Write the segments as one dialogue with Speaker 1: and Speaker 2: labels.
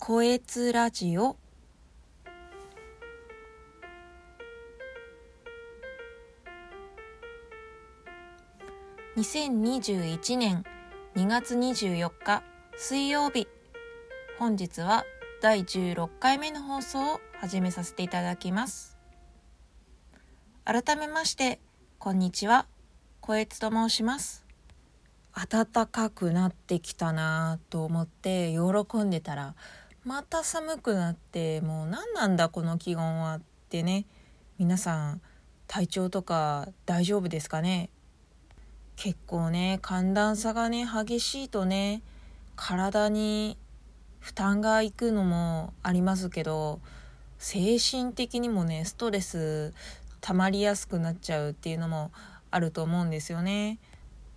Speaker 1: こえつラジオ。2021年2月24日水曜日。本日は第16回目の放送を始めさせていただきます。改めましてこんにちは。こえつと申します。暖かくなってきたなと思って喜んでたらまた寒くなってもう何なんだこの気温はってね皆さん体調とか大丈夫ですかね？結構ね寒暖差がね激しいとね体に負担がいくのもありますけど精神的にもねストレス溜まりやすくなっちゃうっていうのもあると思うんですよね。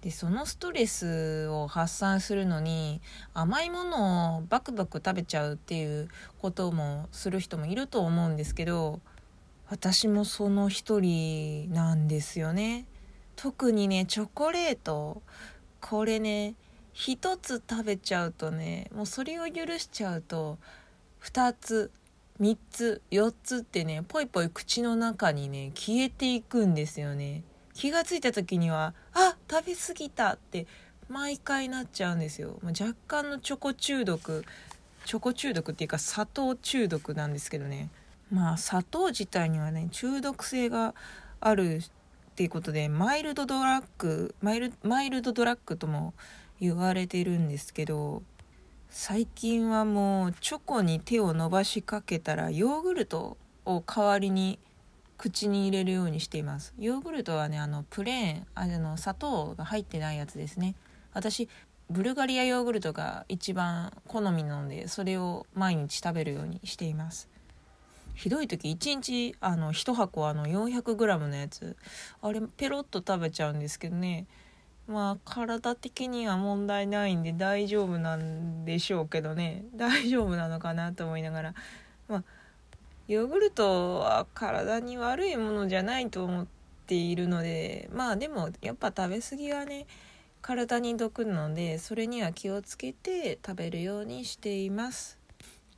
Speaker 1: でそのストレスを発散するのに甘いものをバクバク食べちゃうっていうこともする人もいると思うんですけど私もその一人なんですよね。特にねチョコレートこれね一つ食べちゃうとねもうそれを許しちゃうと2つ3つ4つってねぽいぽい口の中にね消えていくんですよね気がついた時にはあ食べ過ぎたって毎回なっちゃうんですよ。若干のチョコ中毒チョコ中毒っていうか砂糖中毒なんですけどね。まあ砂糖自体にはね中毒性があるっていうことでマイルドドラッグマイルマイルドドラッグとも言われてるんですけど最近はもうチョコに手を伸ばしかけたらヨーグルトを代わりに口に入れるようにしています。ヨーグルトはねあのプレーンあの砂糖が入ってないやつですね。私ブルガリアヨーグルトが一番好みなのでそれを毎日食べるようにしています。ひどい時1日あの1箱あの 400g のやつ。あれペロッと食べちゃうんですけどね。まあ体的には問題ないんで大丈夫なんでしょうけどね。大丈夫なのかなと思いながら。まあヨーグルトは体に悪いものじゃないと思っているのでまあでもやっぱ食べ過ぎはね体に毒なのでそれには気をつけて食べるようにしています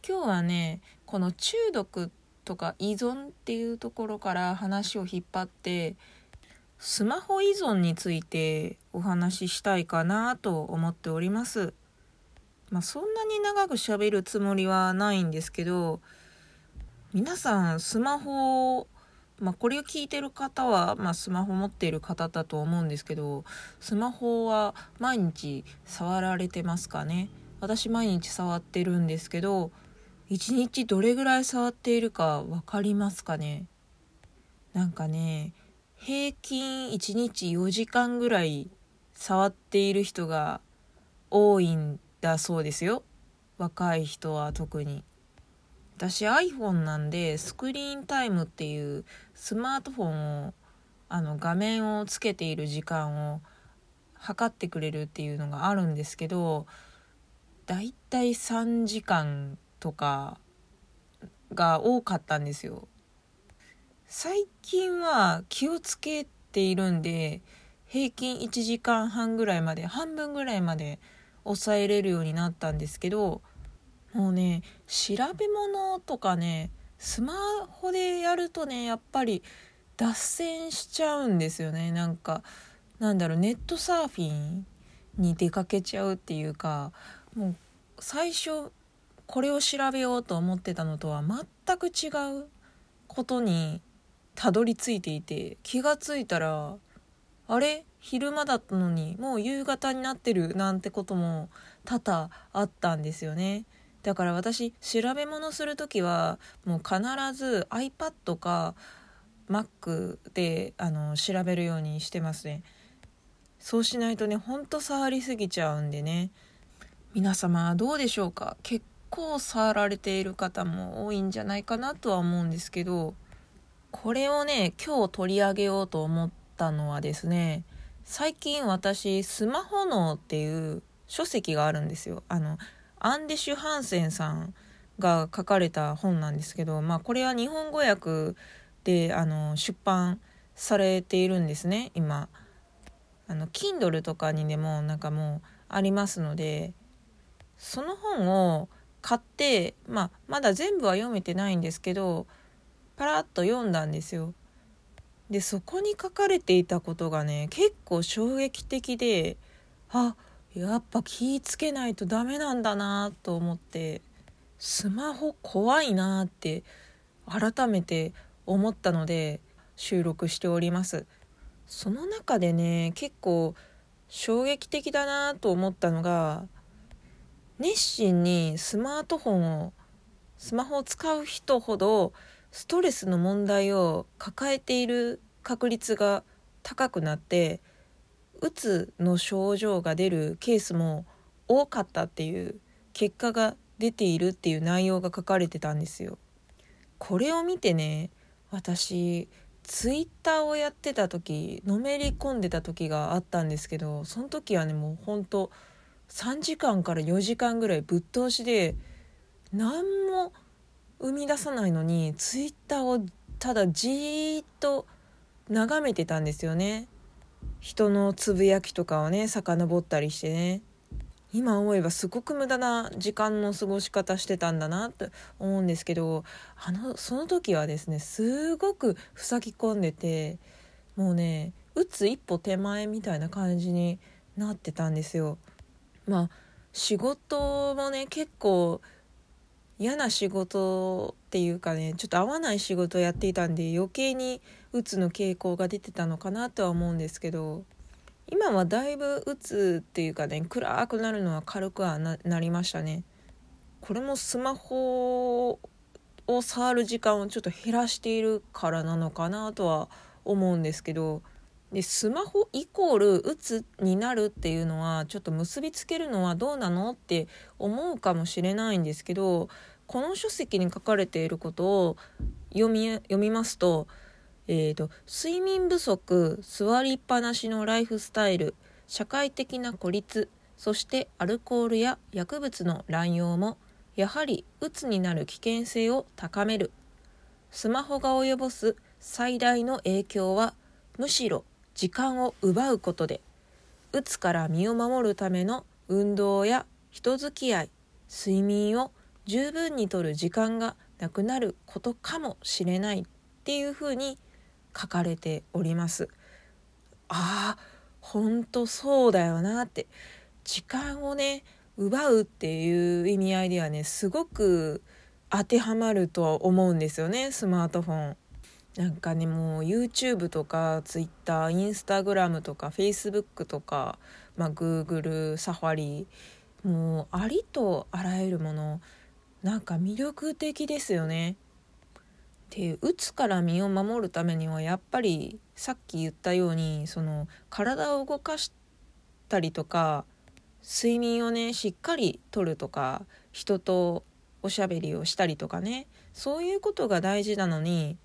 Speaker 1: 今日はねこの中毒とか依存っていうところから話を引っ張ってスマホ依存についてお話ししたいかなと思っております。まあ、そんなに長く喋るつもりはないんですけど皆さんスマホまあ、これを聞いてる方は、まあ、スマホ持っている方だと思うんですけどスマホは毎日触られてますかね？私毎日触ってるんですけど1日どれぐらい触っているか分かりますかね？なんかね平均1日4時間ぐらい触っている人が多いんだそうですよ。若い人は特に。私 iPhone なんでスクリーンタイムっていうスマートフォンをあの画面をつけている時間を測ってくれるっていうのがあるんですけどだいたい3時間とかが多かったんですよ。最近は気をつけているんで平均1時間半ぐらいまで半分ぐらいまで抑えれるようになったんですけどもうね調べ物とかねスマホでやるとねやっぱり脱線しちゃうんですよね。なんかなんだろうネットサーフィンに出かけちゃうっていうかもう最初これを調べようと思ってたのとは全く違うことにたどり着いていて気がついたらあれ？昼間だったのにもう夕方になってるなんてことも多々あったんですよね。だから私調べ物する時はもう必ず iPad か Mac であの調べるようにしてますね。そうしないとねほんと触りすぎちゃうんでね。皆様どうでしょうか？結構触られている方も多いんじゃないかなとは思うんですけどこれをね今日取り上げようと思ったのはですね最近私スマホ脳っていう書籍があるんですよ。あのアンデシュ・ハンセンさんが書かれた本なんですけどまあこれは日本語訳であの出版されているんですね今あの Kindle とかにでもなんかもうありますのでその本を買って、まあ、まだ全部は読めてないんですけどパラッと読んだんですよ。でそこに書かれていたことがね結構衝撃的であっやっぱ気ぃつけないとダメなんだなと思ってスマホ怖いなって改めて思ったので収録しております。その中でね結構衝撃的だなと思ったのが熱心にスマートフォンをスマホを使う人ほどストレスの問題を抱えている確率が高くなってうつの症状が出るケースも多かったっていう結果が出ているっていう内容が書かれてたんですよ。これを見てね私ツイッターをやってた時のめり込んでた時があったんですけどその時はねもうほんと3時間から4時間ぐらいぶっ通しで何も生み出さないのにツイッターをただじーっと眺めてたんですよね人のつぶやきとかをね遡ったりしてね今思えばすごく無駄な時間の過ごし方してたんだなって思うんですけどあのその時はですねすごく塞ぎ込んでてもうね打つ一歩手前みたいな感じになってたんですよ。まあ仕事もね結構嫌な仕事っていうかねちょっと合わない仕事をやっていたんで余計にうつの傾向が出てたのかなとは思うんですけど今はだいぶうつっていうかね暗くなるのは軽くはなりましたね。これもスマホを触る時間をちょっと減らしているからなのかなとは思うんですけどでスマホイコールうつになるっていうのはちょっと結びつけるのはどうなのって思うかもしれないんですけどこの書籍に書かれていることを読み読みますとえーと、睡眠不足座りっぱなしのライフスタイル社会的な孤立そしてアルコールや薬物の乱用もやはりうつになる危険性を高める。スマホが及ぼす最大の影響はむしろ時間を奪うことでうつから身を守るための運動や人付き合い睡眠を十分にとる時間がなくなることかもしれないっていうふうに書かれております。ああ本当そうだよなって時間をね奪うっていう意味合いではねすごく当てはまるとは思うんですよねスマートフォン。なんかねもう YouTube とか Twitter、Instagram とか Facebook とか、まあ、Google、サファリもうありとあらゆるものなんか魅力的ですよね。でうつから身を守るためにはやっぱりさっき言ったようにその体を動かしたりとか睡眠をねしっかりとるとか人とおしゃべりをしたりとかね。そういうことが大事なのに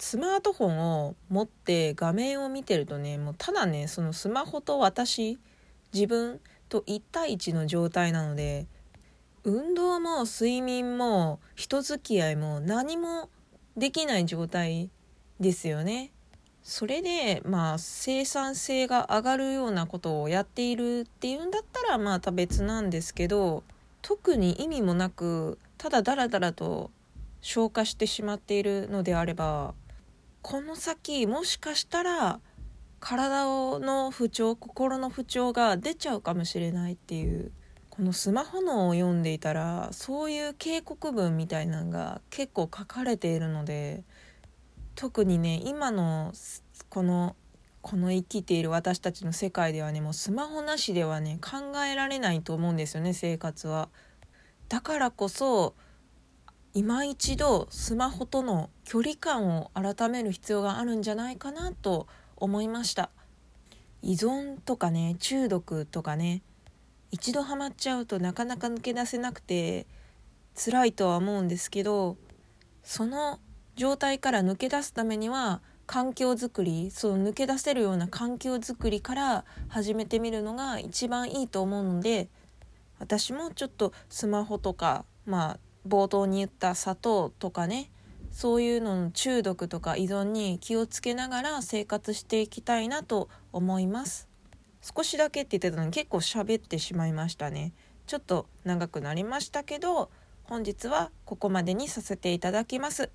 Speaker 1: スマートフォンを持って画面を見てるとねもうただねそのスマホと私自分と1対1の状態なので運動も睡眠も人付き合いも何もできない状態ですよね。それでまあ生産性が上がるようなことをやっているっていうんだったらまた別なんですけど特に意味もなくただダラダラと消化してしまっているのであればこの先もしかしたら体の不調心の不調が出ちゃうかもしれないっていうこのスマホのを読んでいたらそういう警告文みたいなのが結構書かれているので特にね今のこのこの生きている私たちの世界ではねもうスマホなしではね考えられないと思うんですよね生活は。だからこそ今一度スマホとの距離感を改める必要があるんじゃないかなと思いました依存とかね中毒とかね一度ハマっちゃうとなかなか抜け出せなくて辛いとは思うんですけどその状態から抜け出すためには環境づくりその抜け出せるような環境づくりから始めてみるのが一番いいと思うので私もちょっとスマホとかまあ冒頭に言った砂糖とかねそういうのの中毒とか依存に気をつけながら生活していきたいなと思います。少しだけって言ってたのに結構喋ってしまいましたねちょっと長くなりましたけど本日はここまでにさせていただきます。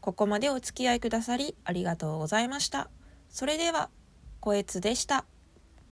Speaker 1: ここまでお付き合いくださりありがとうございました。それでは、こえつでした。